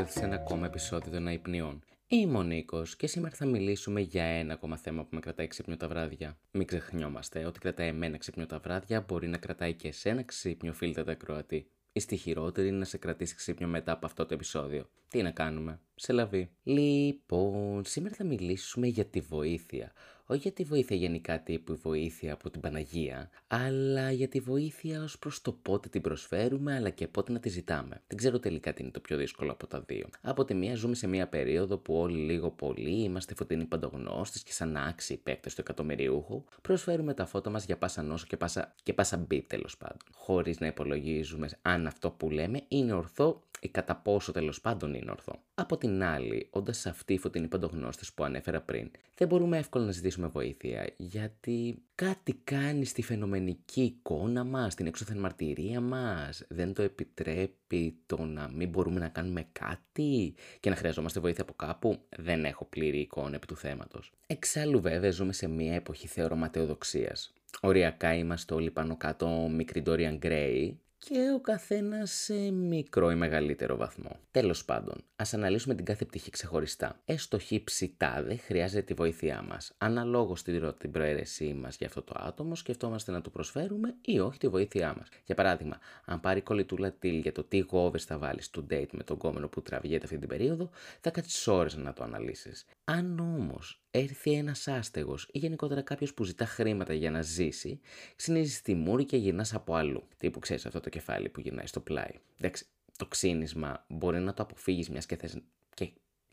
ήρθατε σε ένα ακόμα επεισόδιο των Αϊπνιών. Είμαι ο Νίκος και σήμερα θα μιλήσουμε για ένα ακόμα θέμα που με κρατάει ξύπνιο τα βράδια. Μην ξεχνιόμαστε, ότι κρατάει εμένα ξύπνιο τα βράδια μπορεί να κρατάει και εσένα ξύπνιο, φίλτατα Κροατή. Ή στη χειρότερη είναι να σε κρατήσει ξύπνιο μετά από αυτό το επεισόδιο. Τι να κάνουμε, σε λαβή. Λοιπόν, σήμερα θα μιλήσουμε για τη βοήθεια όχι για τη βοήθεια γενικά τύπου βοήθεια από την Παναγία, αλλά για τη βοήθεια ως προς το πότε την προσφέρουμε, αλλά και πότε να τη ζητάμε. Δεν ξέρω τελικά τι είναι το πιο δύσκολο από τα δύο. Από τη μία ζούμε σε μια περίοδο που όλοι λίγο πολύ είμαστε φωτεινοί παντογνώστες και σαν άξιοι παίκτες του εκατομμυριούχου, προσφέρουμε τα φώτα μας για πάσα νόσο και πάσα, και πάσα μπίπ τέλος πάντων. Χωρίς να υπολογίζουμε αν αυτό που λέμε είναι ορθό ή κατά πόσο τέλος πάντων είναι ορθό. Από την άλλη, όντας αυτοί οι φωτεινοί παντογνώστε που ανέφερα πριν, δεν μπορούμε εύκολα να ζητήσουμε βοήθεια, γιατί κάτι κάνει στη φαινομενική εικόνα μας, την έξωθεν μαρτυρία μας. Δεν το επιτρέπει το να μην μπορούμε να κάνουμε κάτι και να χρειαζόμαστε βοήθεια από κάπου. Δεν έχω πλήρη εικόνα επί του θέματος. Εξάλλου, βέβαια, ζούμε σε μια εποχή θεωροματεοδοξία. Οριακά είμαστε όλοι πάνω κάτω μικρή Dorian Gray και ο καθένας σε μικρό ή μεγαλύτερο βαθμό. Τέλος πάντων, ας αναλύσουμε την κάθε πτυχή ξεχωριστά. Έστω χύψη τάδε χρειάζεται τη βοήθειά μας. Αναλόγως την προαίρεσή μας για αυτό το άτομο, σκεφτόμαστε να του προσφέρουμε ή όχι τη βοήθειά μας. Για παράδειγμα, αν πάρει κολλητούλα τίλ για το τι γόβες θα βάλεις του date με τον κόμενο που τραβιέται αυτή την περίοδο, θα κάτσεις ώρες να το αναλύσεις. Αν όμως έρθει ένας άστεγος ή γενικότερα κάποιος που ζητά χρήματα για να ζήσει, ξυνίζει τη μούρη και γυρνάς από αλλού. Τι που ξέρεις αυτό το κεφάλι που γυρνάει στο πλάι. Εντάξει, το ξύνισμα μπορεί να το αποφύγεις μιας και θες και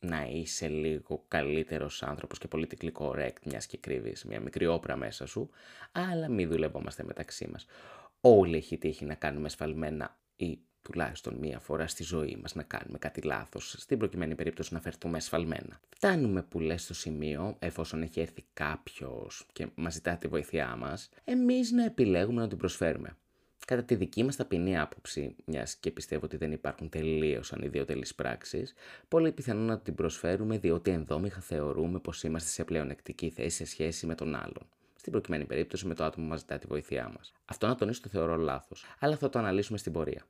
να είσαι λίγο καλύτερος άνθρωπος και politically correct, μιας και κρύβεις μια μικρή όπρα μέσα σου, αλλά μην δουλευόμαστε μεταξύ μας. Όλοι έχει τύχει να κάνουμε σφαλμένα ή τουλάχιστον μία φορά στη ζωή μας να κάνουμε κάτι λάθος, στην προκειμένη περίπτωση να φερθούμε εσφαλμένα. Φτάνουμε που λες στο σημείο, εφόσον έχει έρθει κάποιος και μας ζητά τη βοήθειά μας, εμείς να επιλέγουμε να την προσφέρουμε. Κατά τη δική μας ταπεινή άποψη, μιας και πιστεύω ότι δεν υπάρχουν τελείως ανιδιοτελείς πράξεις, πολύ πιθανό να την προσφέρουμε διότι ενδόμηχα θεωρούμε πως είμαστε σε πλεονεκτική θέση σε σχέση με τον άλλον. Στην προκειμένη περίπτωση με το άτομο που μας ζητά τη βοήθειά μας. Αυτό να τονίσω το θεωρώ λάθος, αλλά θα το αναλύσουμε στην πορεία.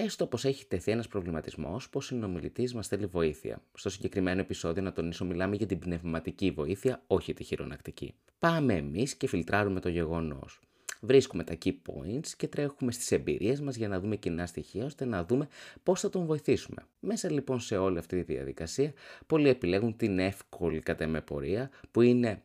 Έστω πως έχει τεθεί ένας προβληματισμός πως ο συνομιλητής μας θέλει βοήθεια. Στο συγκεκριμένο επεισόδιο, να τονίσω, μιλάμε για την πνευματική βοήθεια, όχι τη χειρονακτική. Πάμε εμείς και φιλτράρουμε το γεγονός. Βρίσκουμε τα key points και τρέχουμε στις εμπειρίες μας για να δούμε κοινά στοιχεία ώστε να δούμε πώς θα τον βοηθήσουμε. Μέσα λοιπόν σε όλη αυτή τη διαδικασία, πολλοί επιλέγουν την εύκολη κατά πορεία που είναι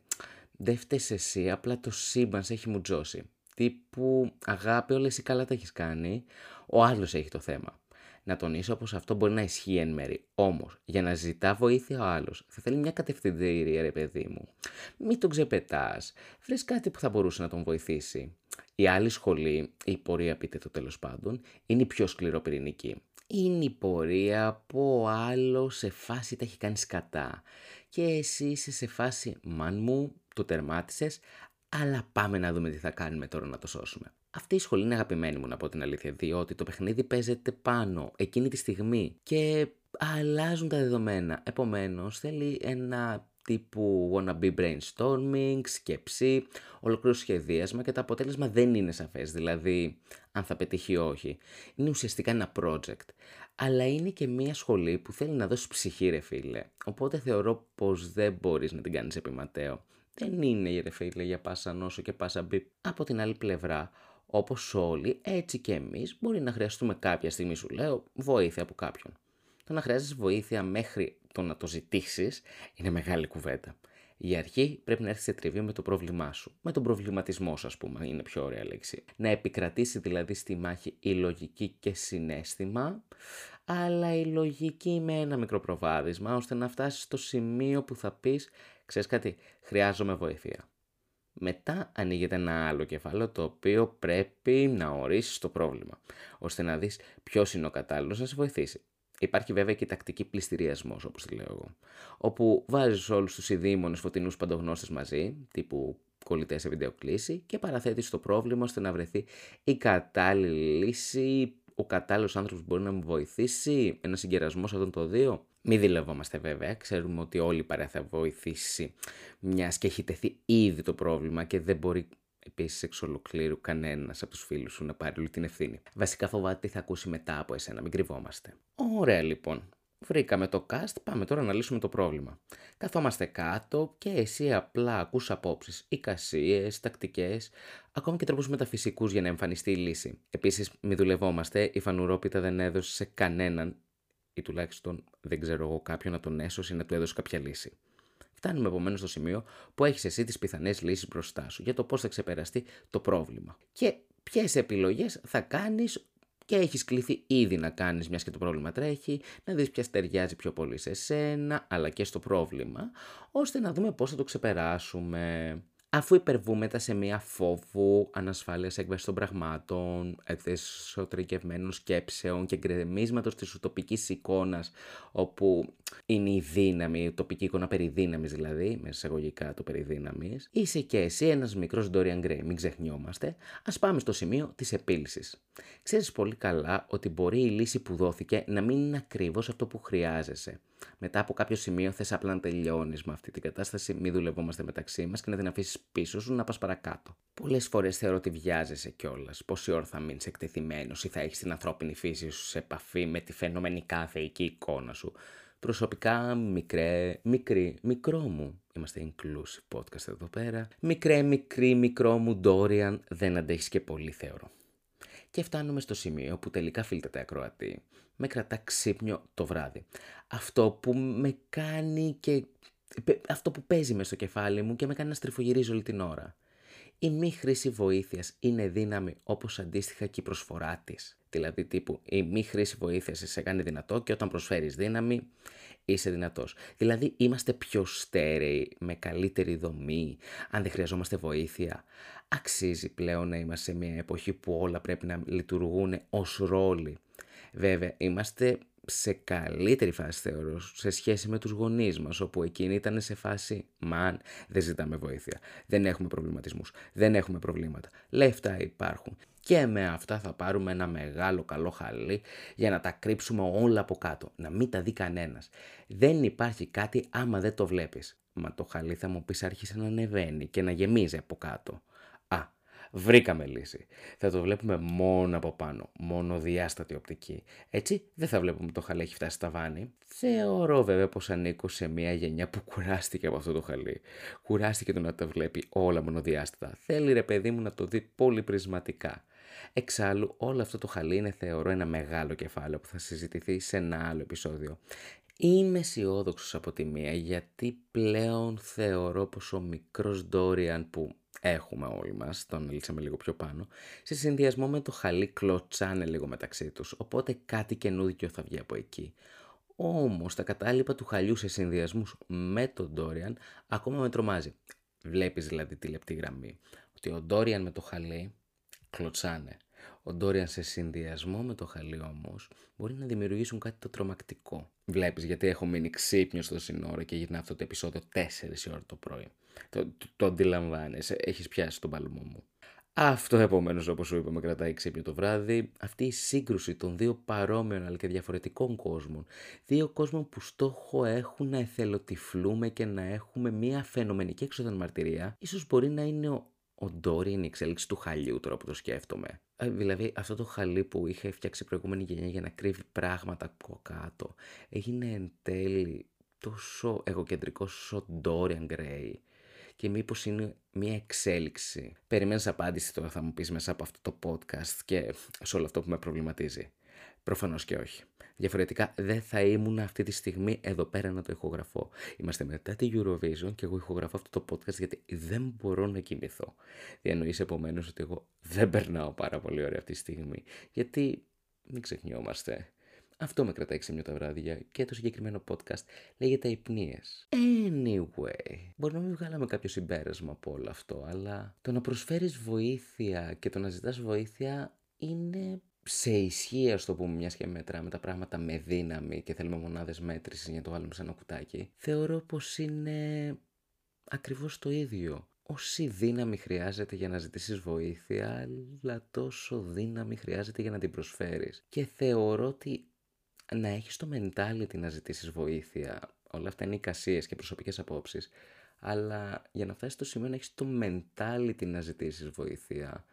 δεν φταίεις εσύ, απλά το σύμπαν σε έχει μουτζώσει. Τύπου αγάπη, όλες οι καλά τα έχεις κάνει ο άλλος έχει το θέμα. Να τονίσω πως αυτό μπορεί να ισχύει εν μέρη. Όμως, για να ζητά βοήθεια ο άλλος, θα θέλει μια κατευθυντήρια, ρε παιδί μου. Μην τον ξεπετάς. Βρει κάτι που θα μπορούσε να τον βοηθήσει. Η άλλη σχολή, η πορεία πείτε το τέλος πάντων, είναι η πιο σκληροπυρηνική. Είναι η πορεία που ο άλλος σε φάση τα έχει κάνει σκατά. Και εσύ είσαι σε φάση, μαν μου, το τερμάτισες, αλλά πάμε να δούμε τι θα κάνουμε τώρα να το σώσουμε. Αυτή η σχολή είναι αγαπημένη μου να πω την αλήθεια, διότι το παιχνίδι παίζεται πάνω εκείνη τη στιγμή και αλλάζουν τα δεδομένα. Επομένως θέλει ένα τύπου wannabe brainstorming, σκέψη, ολοκλήρωση σχεδίασμα και το αποτέλεσμα δεν είναι σαφές, δηλαδή αν θα πετύχει ή όχι. Είναι ουσιαστικά ένα project. Αλλά είναι και μια σχολή που θέλει να δώσει ψυχή ρε φίλε. Οπότε θεωρώ πως δεν μπορείς να την κάνεις επιματέο. Δεν είναι ρε φίλε για πάσα νόσο και πάσα μπιπ. Από την άλλη πλευρά, όπως όλοι, έτσι και εμείς μπορεί να χρειαστούμε κάποια στιγμή, σου λέω, βοήθεια από κάποιον. Το να χρειάζεσαι βοήθεια μέχρι το να το ζητήσεις είναι μεγάλη κουβέντα. Η αρχή πρέπει να έρθει σε τριβή με το πρόβλημά σου. Με τον προβληματισμό σου, ας πούμε, είναι πιο ωραία λέξη. Να επικρατήσει δηλαδή στη μάχη η λογική και συνέστημα, αλλά η λογική με ένα μικρό προβάδισμα, ώστε να φτάσεις στο σημείο που θα πεις, ξέρεις κάτι, χρειάζομαι βοήθεια. Μετά ανοίγεται ένα άλλο κεφάλαιο το οποίο πρέπει να ορίσεις το πρόβλημα, ώστε να δεις ποιος είναι ο κατάλληλος να σε βοηθήσει. Υπάρχει βέβαια και η τακτική πληστηριασμός, όπως τη λέω εγώ. Όπου βάζεις όλους τους ειδήμονες φωτεινούς παντογνώστες μαζί, τύπου κολλητές σε βιντεοκλήση, και παραθέτεις το πρόβλημα ώστε να βρεθεί η κατάλληλη λύση, ο κατάλληλος άνθρωπος μπορεί να μου βοηθήσει, ένας συγκερασμός αυτών των δύο. Μην δηλευόμαστε βέβαια, ξέρουμε ότι όλη η παρέα θα βοηθήσει, μιας και έχει τεθεί ήδη το πρόβλημα και δεν μπορεί επίσης εξ ολοκλήρου κανένας από τους φίλους σου να πάρει όλη την ευθύνη. Βασικά φοβάται τι θα ακούσει μετά από εσένα, μην κρυβόμαστε. Ωραία λοιπόν. Βρήκαμε το cast, πάμε τώρα να λύσουμε το πρόβλημα. Καθόμαστε κάτω και εσύ απλά ακούς απόψεις, εικασίες, τακτικές, ακόμη και τρόπους μεταφυσικούς για να εμφανιστεί η λύση. Επίσης, μη δουλευόμαστε, η φανουρόπιτα δεν έδωσε σε κανέναν, ή τουλάχιστον δεν ξέρω εγώ κάποιον να τον έσωσε ή να του έδωσε κάποια λύση. Φτάνουμε επομένως στο σημείο που έχεις εσύ τις πιθανές λύσεις μπροστά σου για το πώς θα ξεπεραστεί το πρόβλημα. Και ποιες επιλογές θα κάνεις και έχεις κληθεί ήδη να κάνεις μιας και το πρόβλημα τρέχει, να δεις ποια ταιριάζει πιο πολύ σε σένα, αλλά και στο πρόβλημα, ώστε να δούμε πώς θα το ξεπεράσουμε. Αφού υπερβούμε τα σημεία φόβου, ανασφάλειας έκβασης των πραγμάτων, εσωτερικευμένων σκέψεων και γκρεμίσματος της ουτοπικής εικόνας, όπου είναι η δύναμη, η ουτοπική εικόνα περί δύναμης δηλαδή, με εισαγωγικά το περί δύναμης, είσαι και εσύ ένας μικρός Dorian Gray, μην ξεχνιόμαστε. Α πάμε στο σημείο της επίλυσης. Ξέρεις πολύ καλά ότι μπορεί η λύση που δόθηκε να μην είναι ακριβώς αυτό που χρειάζεσαι μετά από κάποιο σημείο θες απλά να τελειώνεις με αυτή την κατάσταση, μην δουλευόμαστε μεταξύ μας και να την αφήσεις πίσω σου να πας παρακάτω. Πολλές φορές θεωρώ ότι βιάζεσαι κιόλας. Πόση ώρα θα μείνεις εκτεθειμένος ή θα έχεις την ανθρώπινη φύση σου σε επαφή με τη φαινομενικά θεϊκή εικόνα σου. Προσωπικά, μικρέ, μικρή, μικρό μου. Είμαστε inclusive podcast εδώ πέρα. Μικρέ, μικρή, μικρό μου, Dorian, δεν αντέχεις και πολύ θεωρώ. Και φτάνουμε στο σημείο που τελικά φίλτεται ακροατή με κρατά ξύπνιο το βράδυ. Αυτό που με κάνει και... Αυτό που παίζει μες στο κεφάλι μου και με κάνει να στριφογυρίζω όλη την ώρα. Η μη χρήση βοήθειας είναι δύναμη όπως αντίστοιχα και η προσφορά της. Δηλαδή τύπου η μη χρήση βοήθειας σε κάνει δυνατό και όταν προσφέρεις δύναμη είσαι δυνατός. Δηλαδή είμαστε πιο στέρεοι, με καλύτερη δομή, αν δεν χρειαζόμαστε βοήθεια. Αξίζει πλέον να είμαστε σε μια εποχή που όλα πρέπει να λειτουργούν ως ρόλοι. Βέβαια, είμαστε σε καλύτερη φάση θεωρώ σε σχέση με τους γονείς μας όπου εκείνοι ήταν σε φάση «Μαν, δεν ζητάμε βοήθεια, δεν έχουμε προβληματισμούς, δεν έχουμε προβλήματα, λεφτά υπάρχουν» και με αυτά θα πάρουμε ένα μεγάλο καλό χαλί για να τα κρύψουμε όλα από κάτω, να μην τα δει κανένας. Δεν υπάρχει κάτι άμα δεν το βλέπεις. Μα το χαλί θα μου πεις άρχισε να ανεβαίνει και να γεμίζει από κάτω. Βρήκαμε λύση. Θα το βλέπουμε μόνο από πάνω, μόνο διάστατη οπτική. Έτσι δεν θα βλέπουμε το χαλί έχει φτάσει στα βάνη. Θεωρώ βέβαια πως ανήκω σε μια γενιά που κουράστηκε από αυτό το χαλί. Κουράστηκε το να τα βλέπει όλα μονοδιάστατα. Θέλει ρε παιδί μου να το δει πολυπρισματικά. Εξάλλου όλο αυτό το χαλί είναι θεωρώ ένα μεγάλο κεφάλαιο που θα συζητηθεί σε ένα άλλο επεισόδιο. Είμαι αισιόδοξος από τη μία γιατί πλέον θεωρώ πως ο μικρός Ντόριαν που έχουμε όλοι μας, τον λύσαμε λίγο πιο πάνω, σε συνδυασμό με το χαλί κλωτσάνε λίγο μεταξύ τους, οπότε κάτι καινούργιο θα βγει από εκεί. Όμως τα κατάλοιπα του χαλιού σε συνδυασμούς με τον Ντόριαν ακόμα με τρομάζει. Βλέπεις δηλαδή τη λεπτή γραμμή, ότι ο Ντόριαν με το χαλί κλωτσάνε. Ο Ντόριαν σε συνδυασμό με το χαλί όμως μπορεί να δημιουργήσουν κάτι το τρομακτικό. Βλέπεις γιατί έχω μείνει ξύπνιος στο σύνορο και γυρνά αυτό το επεισόδιο 4 η ώρα το πρωί. Το, το, το αντιλαμβάνεσαι, έχεις πιάσει τον παλμό μου. Αυτό επομένως, όπως σου είπα, με κρατάει ξύπνιο το βράδυ. Αυτή η σύγκρουση των δύο παρόμοιων αλλά και διαφορετικών κόσμων. Δύο κόσμων που στόχο έχουν να εθελοτυφλούμε και να έχουμε μια φαινομενική έξοδο μαρτυρία. Ίσως μπορεί να είναι ο, ο Ντόρι είναι η εξέλιξη του χαλιού τώρα που το σκέφτομαι. Ε, δηλαδή αυτό το χαλί που είχε φτιάξει η προηγούμενη γενιά για να κρύβει πράγματα από κάτω έγινε εν τέλει τόσο εγωκεντρικό όσο Dorian Gray και μήπως είναι μια εξέλιξη. Περιμένεις απάντηση τώρα θα μου πεις μέσα από αυτό το podcast και σε όλο αυτό που με προβληματίζει. Προφανώς και όχι. Διαφορετικά δεν θα ήμουν αυτή τη στιγμή εδώ πέρα να το ηχογραφώ. Είμαστε μετά τη Eurovision και εγώ ηχογραφώ αυτό το podcast γιατί δεν μπορώ να κοιμηθώ. Διανοείς επομένως ότι εγώ δεν περνάω πάρα πολύ ωραία αυτή τη στιγμή. Γιατί μην ξεχνιόμαστε. Αυτό με κρατάει ξύπνιο τα βράδια και το συγκεκριμένο podcast λέγεται υπνίες. Anyway, μπορεί να μην βγάλαμε κάποιο συμπέρασμα από όλο αυτό, αλλά το να προσφέρεις βοήθεια και το να ζητάς βοήθεια είναι σε ισχύ, ας το πούμε, μιας και μετράμε τα πράγματα με δύναμη και θέλουμε μονάδες μέτρησης για να το βάλουμε σε ένα κουτάκι, θεωρώ πως είναι ακριβώς το ίδιο. Όση δύναμη χρειάζεται για να ζητήσεις βοήθεια, αλλά τόσο δύναμη χρειάζεται για να την προσφέρεις. Και θεωρώ ότι να έχεις το mentality να ζητήσεις βοήθεια, όλα αυτά είναι εικασίες και προσωπικές απόψεις, αλλά για να φτάσεις στο σημείο να έχεις το mentality να ζητήσεις βοήθεια,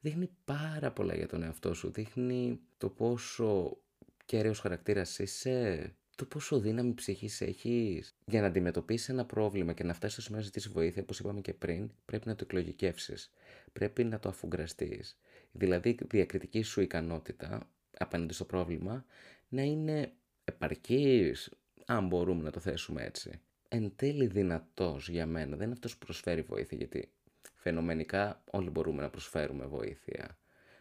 δείχνει πάρα πολλά για τον εαυτό σου. Δείχνει το πόσο κέραιος χαρακτήρας είσαι, το πόσο δύναμη ψυχής έχεις. Για να αντιμετωπίσεις ένα πρόβλημα και να φτάσεις στο σημείο να ζητήσεις βοήθεια, όπως είπαμε και πριν, πρέπει να το εκλογικεύσεις. Πρέπει να το αφουγκραστείς. Δηλαδή, η διακριτική σου ικανότητα απέναντι στο πρόβλημα να είναι επαρκής, αν μπορούμε να το θέσουμε έτσι. Εν τέλει δυνατός για μένα, δεν είναι αυτός που προσφέρει βοήθεια, γιατί φαινομενικά όλοι μπορούμε να προσφέρουμε βοήθεια.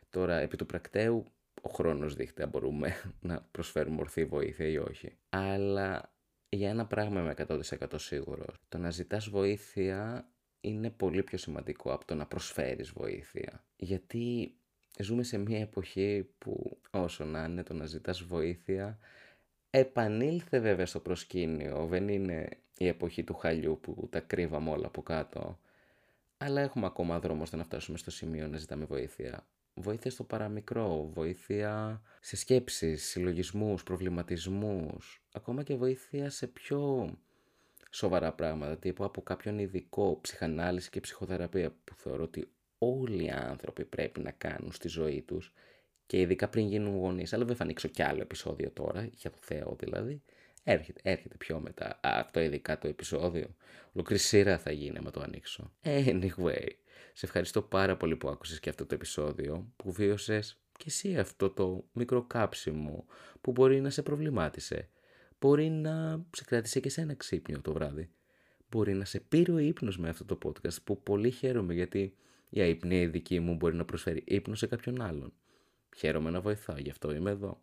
Τώρα, επί του πρακτέου, ο χρόνος δείχνει αν μπορούμε να προσφέρουμε ορθή βοήθεια ή όχι. Αλλά για ένα πράγμα είμαι 100% σίγουρος. Το να ζητάς βοήθεια είναι πολύ πιο σημαντικό από το να προσφέρεις βοήθεια. Γιατί ζούμε σε μια εποχή που όσο να είναι το να ζητάς βοήθεια επανήλθε βέβαια στο προσκήνιο. Δεν είναι η εποχή του χαλιού που τα κρύβαμε όλα από κάτω. Αλλά έχουμε ακόμα δρόμο ώστε να φτάσουμε στο σημείο να ζητάμε βοήθεια. Βοήθεια στο παραμικρό, βοήθεια σε σκέψεις, συλλογισμούς, προβληματισμούς, ακόμα και βοήθεια σε πιο σοβαρά πράγματα, τύπου από κάποιον ειδικό ψυχανάλυση και ψυχοθεραπεία που θεωρώ ότι όλοι οι άνθρωποι πρέπει να κάνουν στη ζωή τους και ειδικά πριν γίνουν γονείς, αλλά δεν θα ανοίξω κι άλλο επεισόδιο τώρα, για το Θεό δηλαδή, έρχεται, έρχεται πιο μετά αυτό ειδικά το επεισόδιο, ολοκληρή σειρά θα γίνει άμα το ανοίξω. Anyway, σε ευχαριστώ πάρα πολύ που άκουσες και αυτό το επεισόδιο, που βίωσες και εσύ αυτό το μικρό κάψιμο που μπορεί να σε προβλημάτισε. Μπορεί να σε κράτησε και σε ένα ξύπνιο το βράδυ. Μπορεί να σε πήρε ο ύπνος με αυτό το podcast που πολύ χαίρομαι γιατί η αϊπνία δική μου μπορεί να προσφέρει ύπνο σε κάποιον άλλον. Χαίρομαι να βοηθάω, γι' αυτό είμαι εδώ.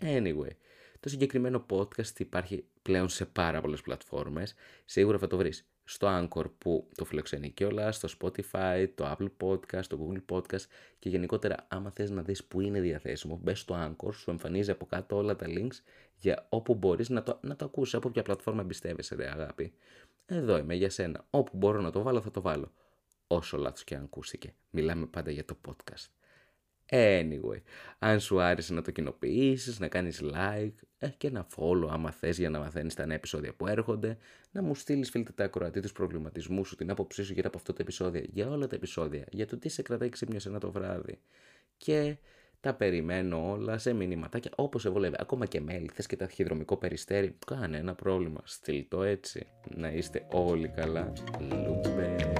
Anyway, το συγκεκριμένο podcast υπάρχει πλέον σε πάρα πολλές πλατφόρμες. Σίγουρα θα το βρεις στο Anchor που το φιλοξενεί κιόλας, στο Spotify, το Apple Podcast, το Google Podcast και γενικότερα άμα θες να δεις που είναι διαθέσιμο, μπες στο Anchor, σου εμφανίζει από κάτω όλα τα links για όπου μπορείς να το, να το ακούσεις, από ποια πλατφόρμα εμπιστεύεσαι ρε αγάπη. Εδώ είμαι για σένα, όπου μπορώ να το βάλω θα το βάλω. Όσο λάθος και αν ακούστηκε, μιλάμε πάντα για το podcast. Anyway, αν σου άρεσε να το κοινοποιήσεις, να κάνεις like ε, και ένα follow άμα θες για να μαθαίνεις τα νέα επεισόδια που έρχονται, να μου στείλεις φίλτε τα ακροατή τους προβληματισμούς σου, την άποψή σου γύρω από αυτό το επεισόδιο, για όλα τα επεισόδια, για το τι σε κρατάει ξύπνιο ένα το βράδυ. Και τα περιμένω όλα σε μηνυματάκια όπως σε βολεύει. Ακόμα και mail, θες και ταχυδρομικό περιστέρι, κάνε ένα πρόβλημα. Στείλ το έτσι. Να είστε όλοι καλά. Λούμπε.